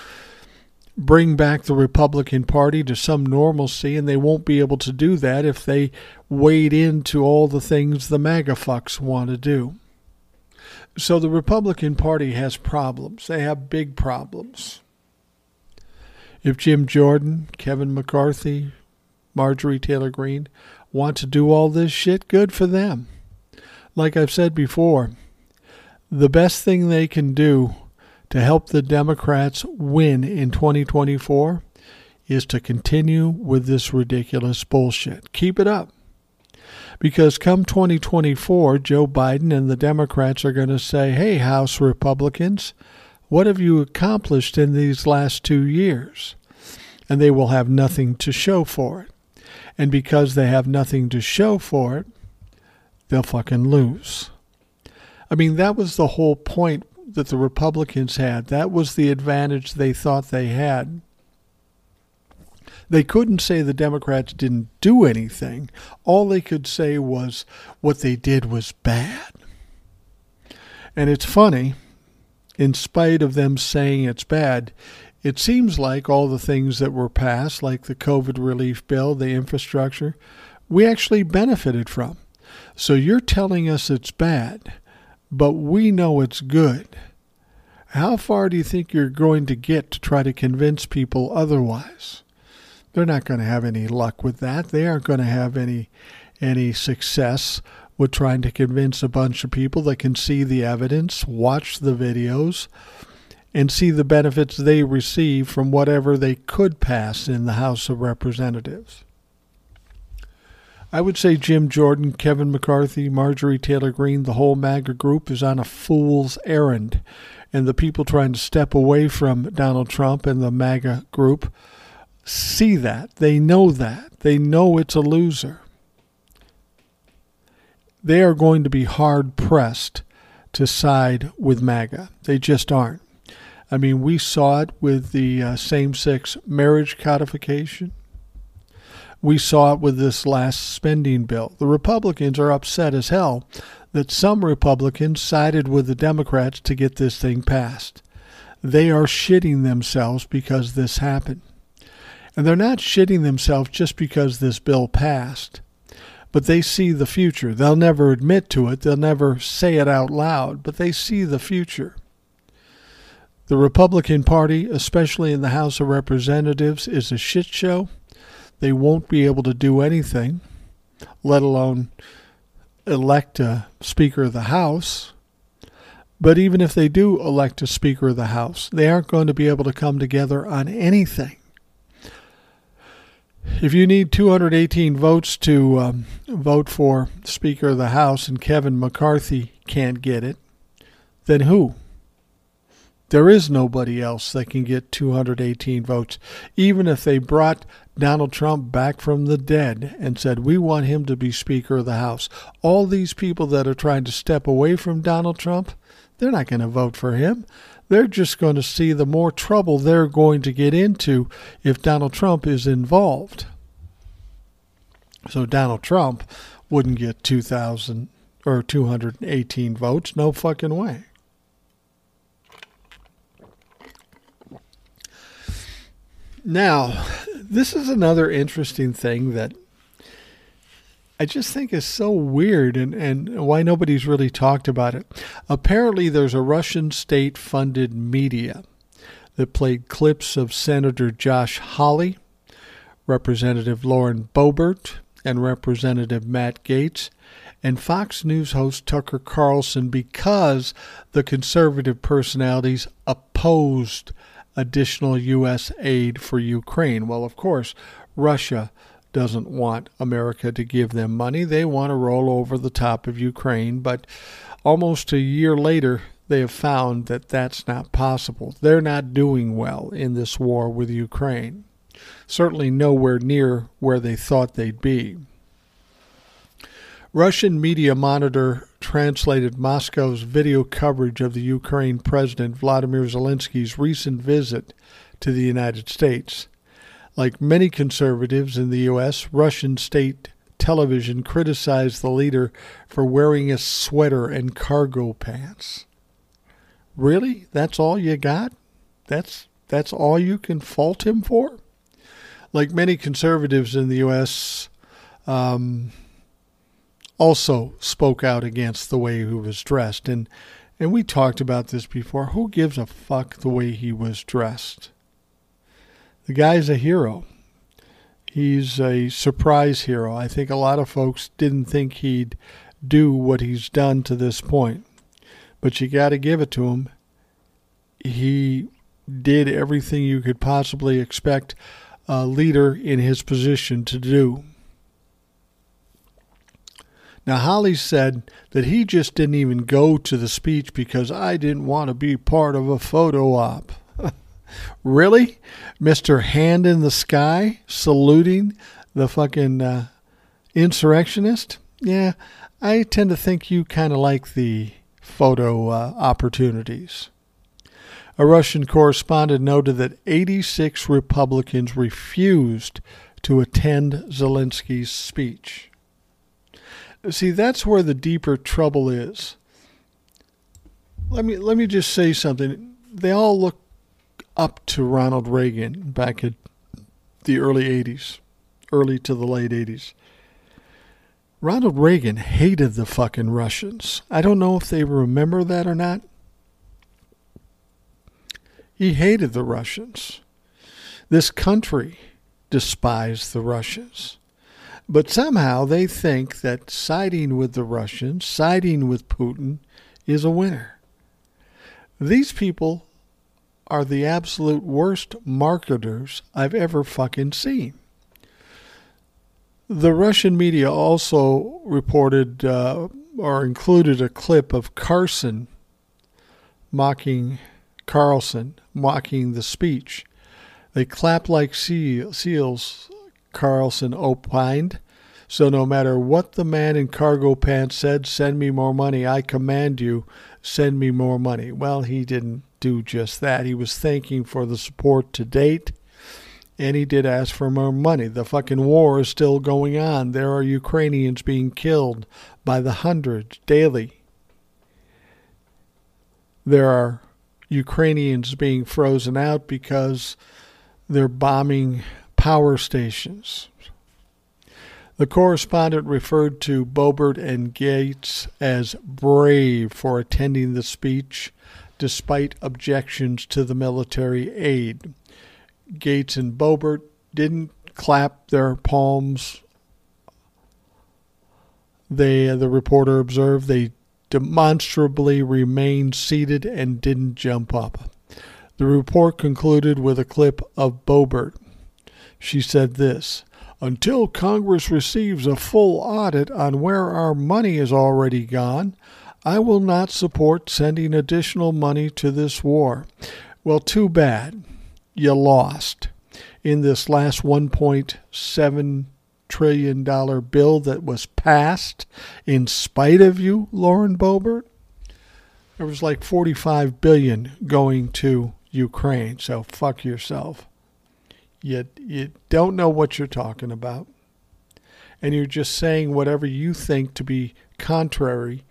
[SPEAKER 1] bring back the Republican Party to some normalcy, and they won't be able to do that if they wade into all the things the MAGA fucks want to do. So the Republican Party has problems. They have big problems. If Jim Jordan, Kevin McCarthy, Marjorie Taylor Greene want to do all this shit, good for them. Like I've said before, the best thing they can do to help the Democrats win in 2024 is to continue with this ridiculous bullshit. Keep it up. Because come 2024, Joe Biden and the Democrats are going to say, hey, House Republicans, what have you accomplished in these last two years? And they will have nothing to show for it. And because they have nothing to show for it, they'll fucking lose. I mean, that was the whole point that the Republicans had. That was the advantage they thought they had. They couldn't say the Democrats didn't do anything. All they could say was what they did was bad. And it's funny, in spite of them saying it's bad, it seems like all the things that were passed, like the COVID relief bill, the infrastructure, we actually benefited from. So you're telling us it's bad, but we know it's good. How far do you think you're going to get to try to convince people otherwise? They're not going to have any luck with that. They aren't going to have any any success with trying to convince a bunch of people that can see the evidence, watch the videos, and see the benefits they receive from whatever they could pass in the House of Representatives. I would say Jim Jordan, Kevin McCarthy, Marjorie Taylor Greene, the whole MAGA group is on a fool's errand. And the people trying to step away from Donald Trump and the MAGA group see that. They know that. They know it's a loser. They are going to be hard pressed to side with MAGA. They just aren't. I mean, we saw it with the uh, same sex marriage codification. We saw it with this last spending bill. The Republicans are upset as hell that some Republicans sided with the Democrats to get this thing passed. They are shitting themselves because this happened. And they're not shitting themselves just because this bill passed, but they see the future. They'll never admit to it, they'll never say it out loud, but they see the future. The Republican Party, especially in the House of Representatives, is a shit show. They won't be able to do anything, let alone elect a Speaker of the House. But even if they do elect a Speaker of the House, they aren't going to be able to come together on anything. If you need 218 votes to um, vote for Speaker of the House and Kevin McCarthy can't get it, then who? There is nobody else that can get 218 votes. Even if they brought Donald Trump back from the dead and said, We want him to be Speaker of the House, all these people that are trying to step away from Donald Trump, they're not going to vote for him they're just going to see the more trouble they're going to get into if Donald Trump is involved. So Donald Trump wouldn't get 2,000 or 218 votes. No fucking way. Now, this is another interesting thing that I just think is so weird and, and why nobody's really talked about it. Apparently, there's a Russian state funded media that played clips of Senator Josh Hawley, Representative Lauren Boebert, and Representative Matt Gaetz, and Fox News host Tucker Carlson because the conservative personalities opposed additional U.S. aid for Ukraine. Well, of course, Russia doesn't want America to give them money. They want to roll over the top of Ukraine, but almost a year later, they have found that that's not possible. They're not doing well in this war with Ukraine. Certainly nowhere near where they thought they'd be. Russian media monitor translated Moscow's video coverage of the Ukraine President Vladimir Zelensky's recent visit to the United States. Like many conservatives in the U.S., Russian state television criticized the leader for wearing a sweater and cargo pants. Really? That's all you got? That's that's all you can fault him for? Like many conservatives in the U.S., um, also spoke out against the way he was dressed, and and we talked about this before. Who gives a fuck the way he was dressed? The guy's a hero. He's a surprise hero. I think a lot of folks didn't think he'd do what he's done to this point. But you got to give it to him. He did everything you could possibly expect a leader in his position to do. Now, Hawley said that he just didn't even go to the speech because I didn't want to be part of a photo op. Really? Mr. Hand in the Sky saluting the fucking uh, insurrectionist? Yeah, I tend to think you kind of like the photo uh, opportunities. A Russian correspondent noted that 86 Republicans refused to attend Zelensky's speech. See, that's where the deeper trouble is. Let me let me just say something. They all look up to Ronald Reagan back in the early 80s, early to the late 80s. Ronald Reagan hated the fucking Russians. I don't know if they remember that or not. He hated the Russians. This country despised the Russians. But somehow they think that siding with the Russians, siding with Putin, is a winner. These people are the absolute worst marketers I've ever fucking seen. The Russian media also reported uh, or included a clip of Carson mocking Carlson, mocking the speech. They clap like seals, Carlson opined. So no matter what the man in cargo pants said, send me more money. I command you, send me more money. Well, he didn't do just that. He was thanking for the support to date, and he did ask for more money. The fucking war is still going on. There are Ukrainians being killed by the hundreds daily. There are Ukrainians being frozen out because they're bombing power stations. The correspondent referred to Boebert and Gaetz as brave for attending the speech despite objections to the military aid. Gaetz and Boebert didn't clap their palms. They, the reporter observed, they demonstrably remained seated and didn't jump up. The report concluded with a clip of Boebert. She said this Until Congress receives a full audit on where our money is already gone, I will not support sending additional money to this war. Well, too bad. You lost. In this last $1.7 trillion bill that was passed in spite of you, Lauren Boebert, there was like 45 billion going to Ukraine. So fuck yourself. You, you don't know what you're talking about. And you're just saying whatever you think to be contrary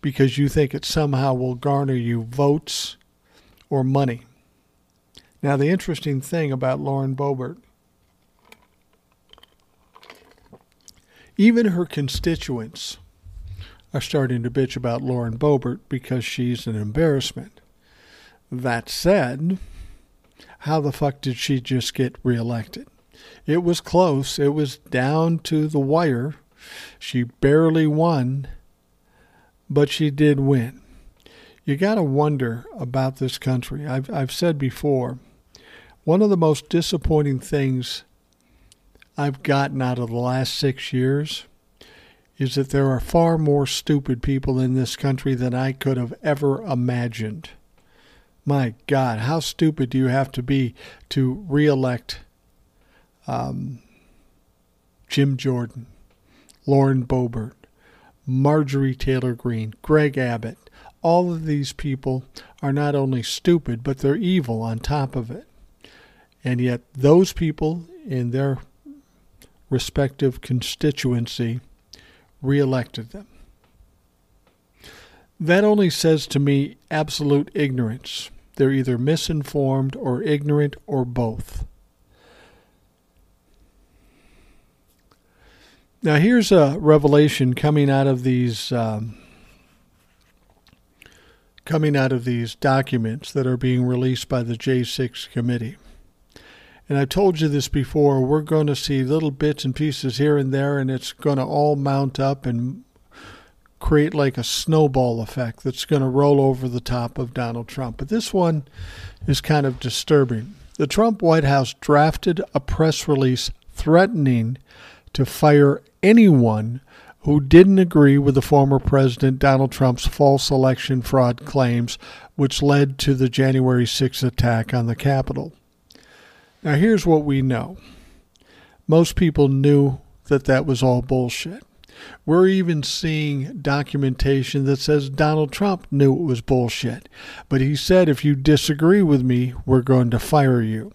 [SPEAKER 1] because you think it somehow will garner you votes or money. Now, the interesting thing about Lauren Boebert, even her constituents are starting to bitch about Lauren Boebert because she's an embarrassment. That said, how the fuck did she just get reelected? It was close. It was down to the wire. She barely won but she did win. You got to wonder about this country. I've, I've said before, one of the most disappointing things I've gotten out of the last six years is that there are far more stupid people in this country than I could have ever imagined. My God, how stupid do you have to be to reelect um, Jim Jordan, Lauren Boebert, Marjorie Taylor Greene, Greg Abbott? All of these people are not only stupid, but they're evil on top of it. And yet, those people in their respective constituency reelected them. That only says to me absolute ignorance. They're either misinformed or ignorant or both. Now, here's a revelation coming out of these um, coming out of these documents that are being released by the J6 committee. And I've told you this before, we're going to see little bits and pieces here and there, and it's going to all mount up and create like a snowball effect that's going to roll over the top of Donald Trump. But this one is kind of disturbing. The Trump White House drafted a press release threatening to fire anyone who didn't agree with the former President Donald Trump's false election fraud claims, which led to the January 6th attack on the Capitol. Now, here's what we know most people knew that that was all bullshit. We're even seeing documentation that says Donald Trump knew it was bullshit. But he said, if you disagree with me, we're going to fire you.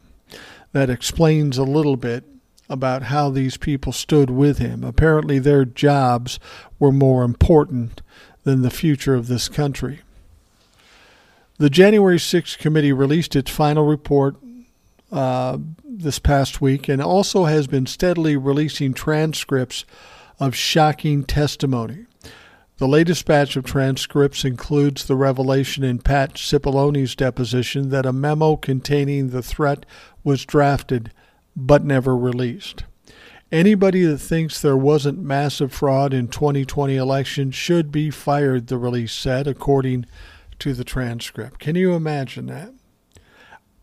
[SPEAKER 1] That explains a little bit about how these people stood with him. Apparently, their jobs were more important than the future of this country. The January 6th committee released its final report uh, this past week and also has been steadily releasing transcripts of shocking testimony. The latest batch of transcripts includes the revelation in Pat Cipollone's deposition that a memo containing the threat was drafted but never released. Anybody that thinks there wasn't massive fraud in 2020 election should be fired, the release said, according to the transcript. Can you imagine that?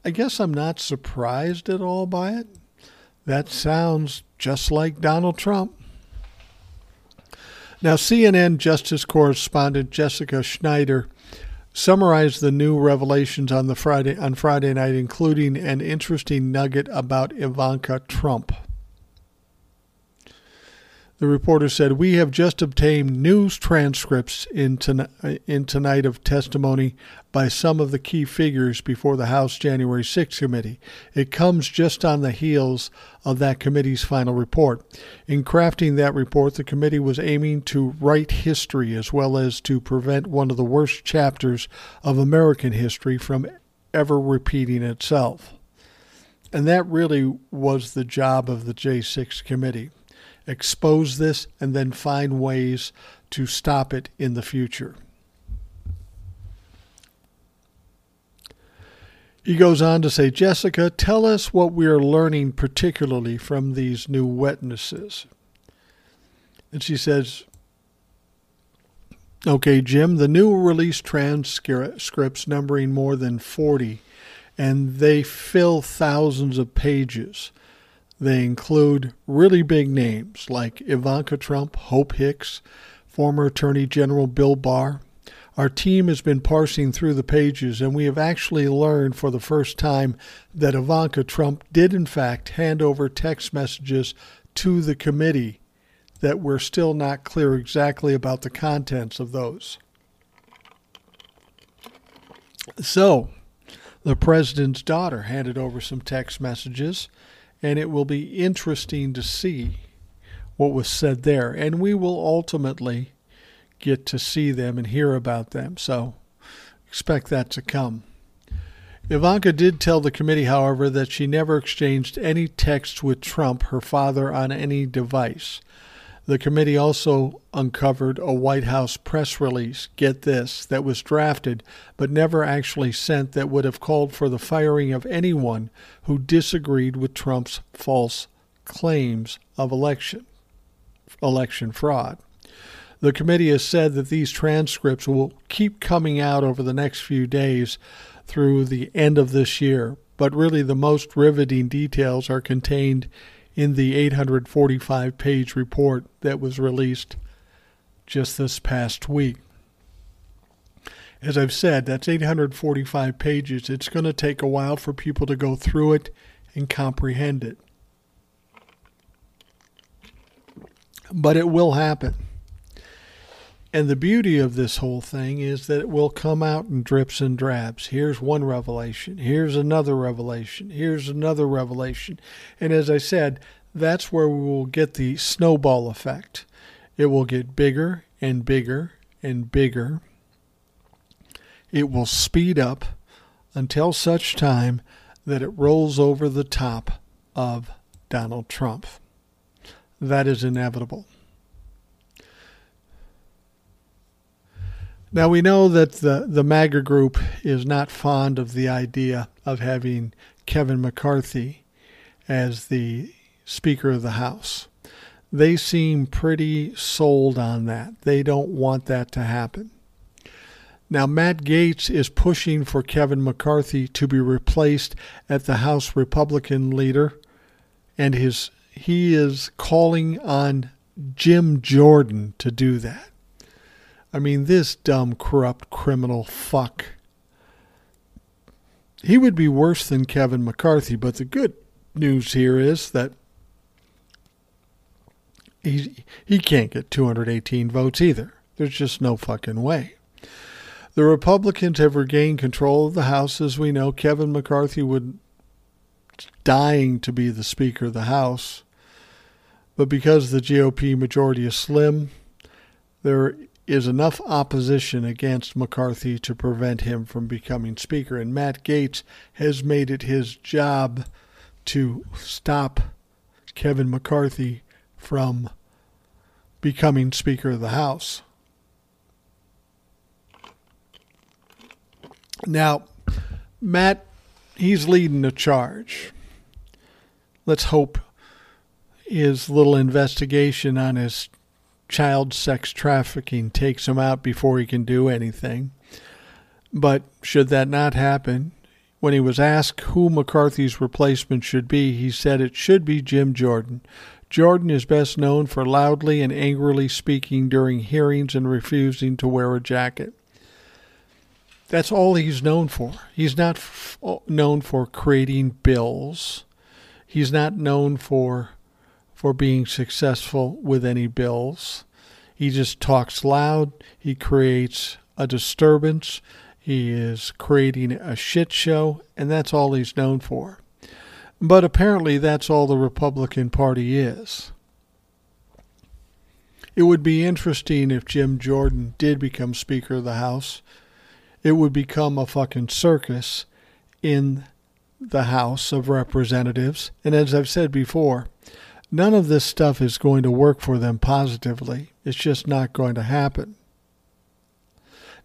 [SPEAKER 1] I guess I'm not surprised at all by it. That sounds just like Donald Trump. Now, CNN Justice correspondent Jessica Schneider summarized the new revelations on the Friday on Friday night, including an interesting nugget about Ivanka Trump. The reporter said, We have just obtained news transcripts in, ton- in tonight of testimony by some of the key figures before the House January 6 committee. It comes just on the heels of that committee's final report. In crafting that report, the committee was aiming to write history as well as to prevent one of the worst chapters of American history from ever repeating itself. And that really was the job of the J6 committee expose this, and then find ways to stop it in the future. He goes on to say, Jessica, tell us what we are learning particularly from these new witnesses. And she says, Okay, Jim, the new release transcripts numbering more than 40, and they fill thousands of pages. They include really big names like Ivanka Trump, Hope Hicks, former Attorney General Bill Barr. Our team has been parsing through the pages, and we have actually learned for the first time that Ivanka Trump did, in fact, hand over text messages to the committee that we're still not clear exactly about the contents of those. So, the president's daughter handed over some text messages and it will be interesting to see what was said there. And we will ultimately get to see them and hear about them. So expect that to come. Ivanka did tell the committee, however, that she never exchanged any text with Trump, her father, on any device. The committee also uncovered a White House press release, get this, that was drafted but never actually sent that would have called for the firing of anyone who disagreed with Trump's false claims of election election fraud. The committee has said that these transcripts will keep coming out over the next few days through the end of this year, but really the most riveting details are contained in the 845 page report that was released just this past week. As I've said, that's 845 pages. It's going to take a while for people to go through it and comprehend it. But it will happen. And the beauty of this whole thing is that it will come out in drips and drabs. Here's one revelation. Here's another revelation. Here's another revelation. And as I said, that's where we will get the snowball effect. It will get bigger and bigger and bigger it will speed up until such time that it rolls over the top of Donald Trump. That is inevitable. Now we know that the, the MAGA group is not fond of the idea of having Kevin McCarthy as the Speaker of the House. They seem pretty sold on that. They don't want that to happen. Now, Matt Gaetz is pushing for Kevin McCarthy to be replaced at the House Republican leader, and his he is calling on Jim Jordan to do that. I mean, this dumb, corrupt, criminal fuck. He would be worse than Kevin McCarthy, but the good news here is that he he can't get 218 votes either. There's just no fucking way. The Republicans have regained control of the House. As we know, Kevin McCarthy would dying to be the Speaker of the House. But because the GOP majority is slim, there is enough opposition against McCarthy to prevent him from becoming Speaker. And Matt Gaetz has made it his job to stop Kevin McCarthy from becoming Speaker of the House. Now, Matt, he's leading the charge. Let's hope his little investigation on his child sex trafficking takes him out before he can do anything. But should that not happen, when he was asked who McCarthy's replacement should be, he said it should be Jim Jordan. Jordan is best known for loudly and angrily speaking during hearings and refusing to wear a jacket. That's all he's known for. He's not f- oh, known for creating bills. He's not known for for being successful with any bills. He just talks loud. He creates a disturbance. He is creating a shit show, and that's all he's known for. But apparently, that's all the Republican Party is. It would be interesting if Jim Jordan did become Speaker of the House it would become a fucking circus in the House of Representatives. And as I've said before, none of this stuff is going to work for them positively. It's just not going to happen.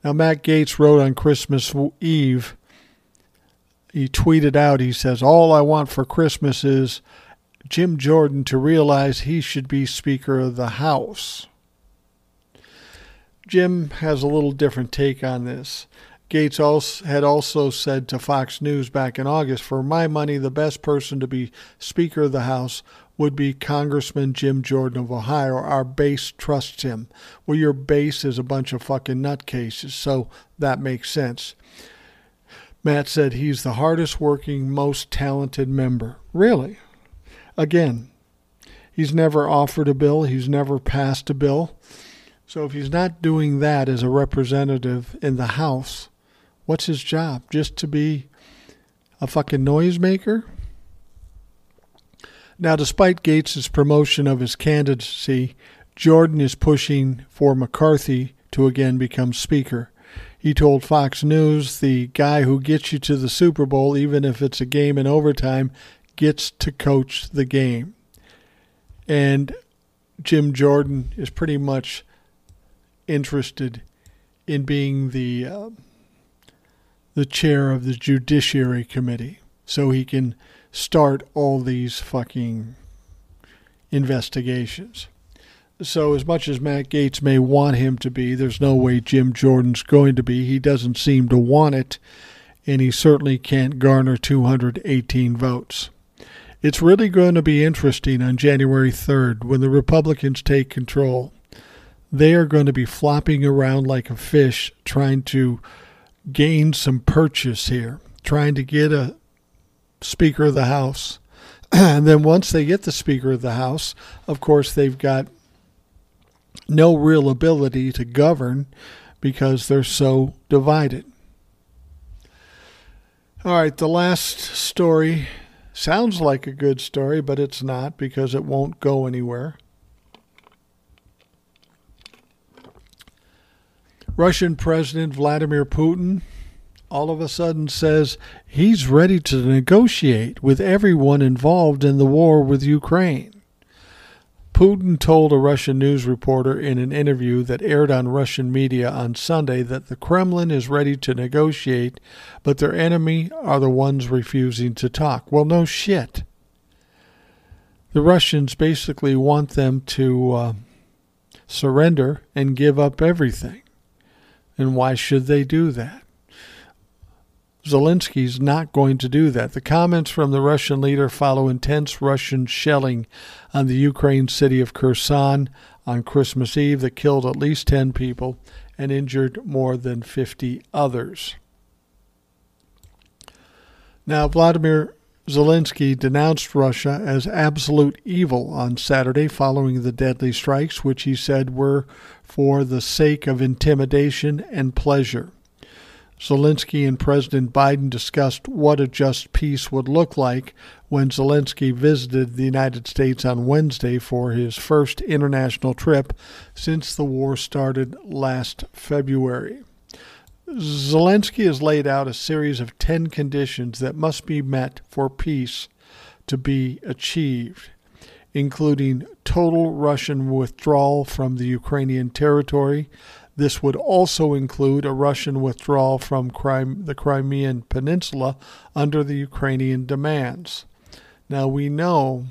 [SPEAKER 1] Now, Matt Gaetz wrote on Christmas Eve, he tweeted out, he says, All I want for Christmas is Jim Jordan to realize he should be Speaker of the House. Jim has a little different take on this. Gaetz also, had also said to Fox News back in August, For my money, the best person to be Speaker of the House would be Congressman Jim Jordan of Ohio. Our base trusts him. Well, your base is a bunch of fucking nutcases, so that makes sense. Matt said he's the hardest working, most talented member. Really? Again, he's never offered a bill, he's never passed a bill. So if he's not doing that as a representative in the House, what's his job? Just to be a fucking noisemaker? Now, despite Gaetz' promotion of his candidacy, Jordan is pushing for McCarthy to again become Speaker. He told Fox News the guy who gets you to the Super Bowl, even if it's a game in overtime, gets to coach the game. And Jim Jordan is pretty much interested in being the uh, the chair of the Judiciary Committee, so he can start all these fucking investigations. So, as much as Matt Gaetz may want him to be, there's no way Jim Jordan's going to be. He doesn't seem to want it, and he certainly can't garner 218 votes. It's really going to be interesting on January 3rd when the Republicans take control. They are going to be flopping around like a fish trying to gain some purchase here, trying to get a Speaker of the House. and then once they get the Speaker of the House, of course, they've got no real ability to govern because they're so divided. All right, the last story sounds like a good story, but it's not because it won't go anywhere. Russian President Vladimir Putin all of a sudden says he's ready to negotiate with everyone involved in the war with Ukraine. Putin told a Russian news reporter in an interview that aired on Russian media on Sunday that the Kremlin is ready to negotiate, but their enemy are the ones refusing to talk. Well, no shit. The Russians basically want them to uh, surrender and give up everything. And why should they do that? Zelensky's not going to do that. The comments from the Russian leader follow intense Russian shelling on the Ukraine city of Kherson on Christmas Eve that killed at least 10 people and injured more than 50 others. Now, Vladimir Zelensky denounced Russia as absolute evil on Saturday following the deadly strikes, which he said were for the sake of intimidation and pleasure. Zelensky and President Biden discussed what a just peace would look like when Zelensky visited the United States on Wednesday for his first international trip since the war started last February. Zelensky has laid out a series of 10 conditions that must be met for peace to be achieved, including total Russian withdrawal from the Ukrainian territory, this would also include a Russian withdrawal from the Crimean Peninsula under the Ukrainian demands. Now we know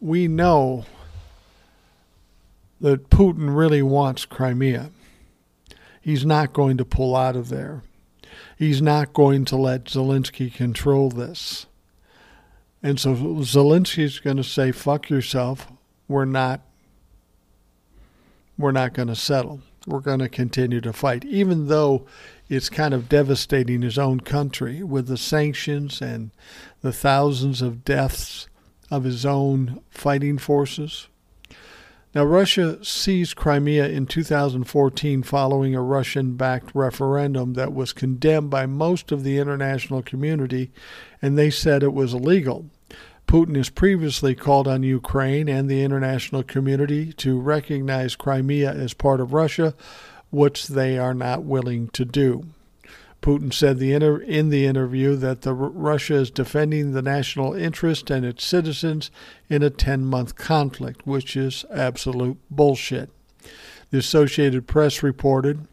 [SPEAKER 1] we know that Putin really wants Crimea. He's not going to pull out of there. He's not going to let Zelensky control this. And so Zelensky's going to say, fuck yourself. We're not we're not going to settle. We're going to continue to fight, even though it's kind of devastating his own country with the sanctions and the thousands of deaths of his own fighting forces. Now, Russia seized Crimea in 2014 following a Russian backed referendum that was condemned by most of the international community, and they said it was illegal. Putin has previously called on Ukraine and the international community to recognize Crimea as part of Russia, which they are not willing to do. Putin said in the interview that the, Russia is defending the national interest and its citizens in a 10 month conflict, which is absolute bullshit. The Associated Press reported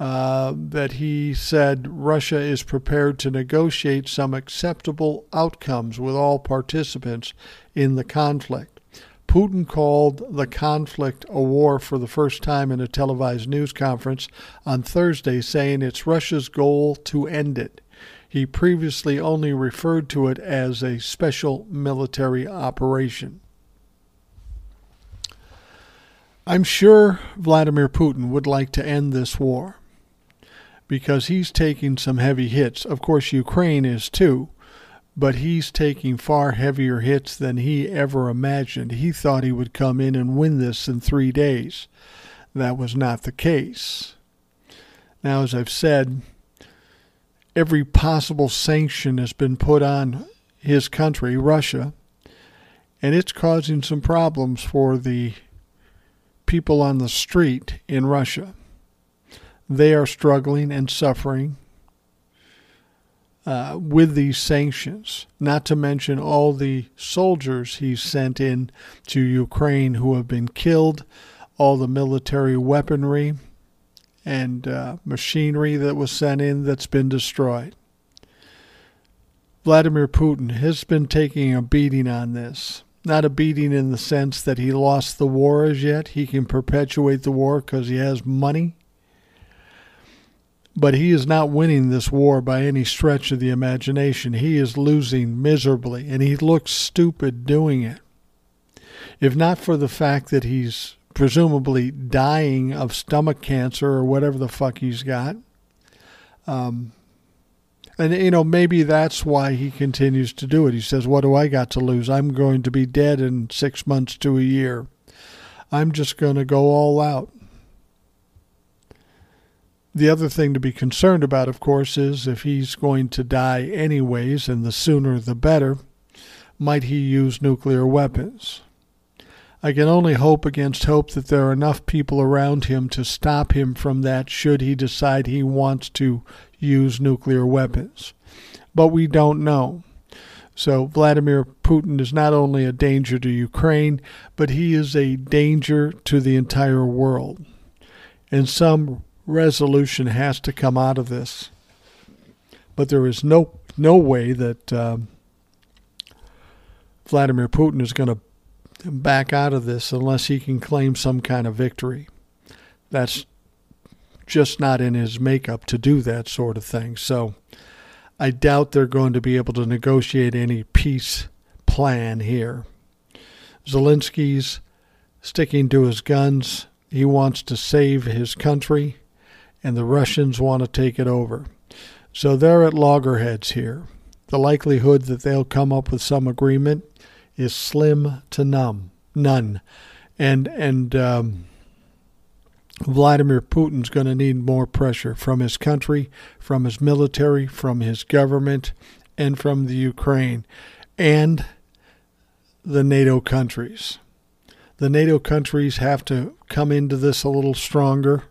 [SPEAKER 1] uh, that he said Russia is prepared to negotiate some acceptable outcomes with all participants in the conflict. Putin called the conflict a war for the first time in a televised news conference on Thursday, saying it's Russia's goal to end it. He previously only referred to it as a special military operation. I'm sure Vladimir Putin would like to end this war because he's taking some heavy hits. Of course, Ukraine is too, but he's taking far heavier hits than he ever imagined. He thought he would come in and win this in three days. That was not the case. Now, as I've said, every possible sanction has been put on his country, Russia, and it's causing some problems for the people on the street in Russia they are struggling and suffering uh, with these sanctions, not to mention all the soldiers he sent in to Ukraine who have been killed, all the military weaponry and uh, machinery that was sent in that's been destroyed. Vladimir Putin has been taking a beating on this. Not a beating in the sense that he lost the war as yet. He can perpetuate the war because he has money But he is not winning this war by any stretch of the imagination. He is losing miserably, and he looks stupid doing it. If not for the fact that he's presumably dying of stomach cancer or whatever the fuck he's got. Um, and, you know, maybe that's why he continues to do it. He says, What do I got to lose? I'm going to be dead in six months to a year. I'm just going to go all out. The other thing to be concerned about, of course, is if he's going to die anyways, and the sooner the better, might he use nuclear weapons? I can only hope against hope that there are enough people around him to stop him from that should he decide he wants to use nuclear weapons. But we don't know. So Vladimir Putin is not only a danger to Ukraine, but he is a danger to the entire world. And some resolution has to come out of this. But there is no no way that um, Vladimir Putin is going to back out of this unless he can claim some kind of victory. That's just not in his makeup to do that sort of thing. So I doubt they're going to be able to negotiate any peace plan here. Zelensky's sticking to his guns. He wants to save his country, and the Russians want to take it over. So they're at loggerheads here. The likelihood that they'll come up with some agreement is slim to none. None. And and um, Vladimir Putin's going to need more pressure from his country, from his military, from his government, and from the Ukraine, and the NATO countries. The NATO countries have to come into this a little stronger.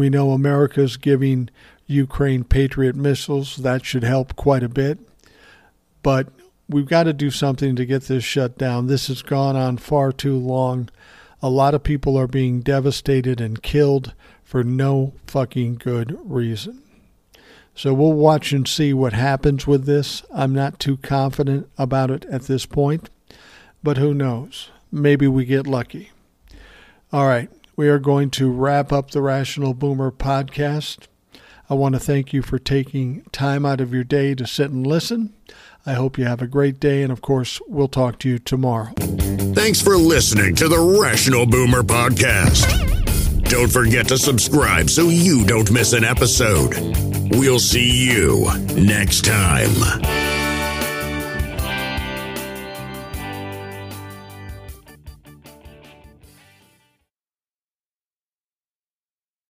[SPEAKER 1] We know America's giving Ukraine Patriot missiles. That should help quite a bit. But we've got to do something to get this shut down. This has gone on far too long. A lot of people are being devastated and killed for no fucking good reason. So we'll watch and see what happens with this. I'm not too confident about it at this point, but who knows? Maybe we get lucky. All right, we are going to wrap up the Rational Boomer podcast. I want to thank you for taking time out of your day to sit and listen. I hope you have a great day, and of course, we'll talk to you tomorrow.
[SPEAKER 3] Thanks for listening to the Rational Boomer Podcast. Don't forget to subscribe so you don't miss an episode. We'll see you next time.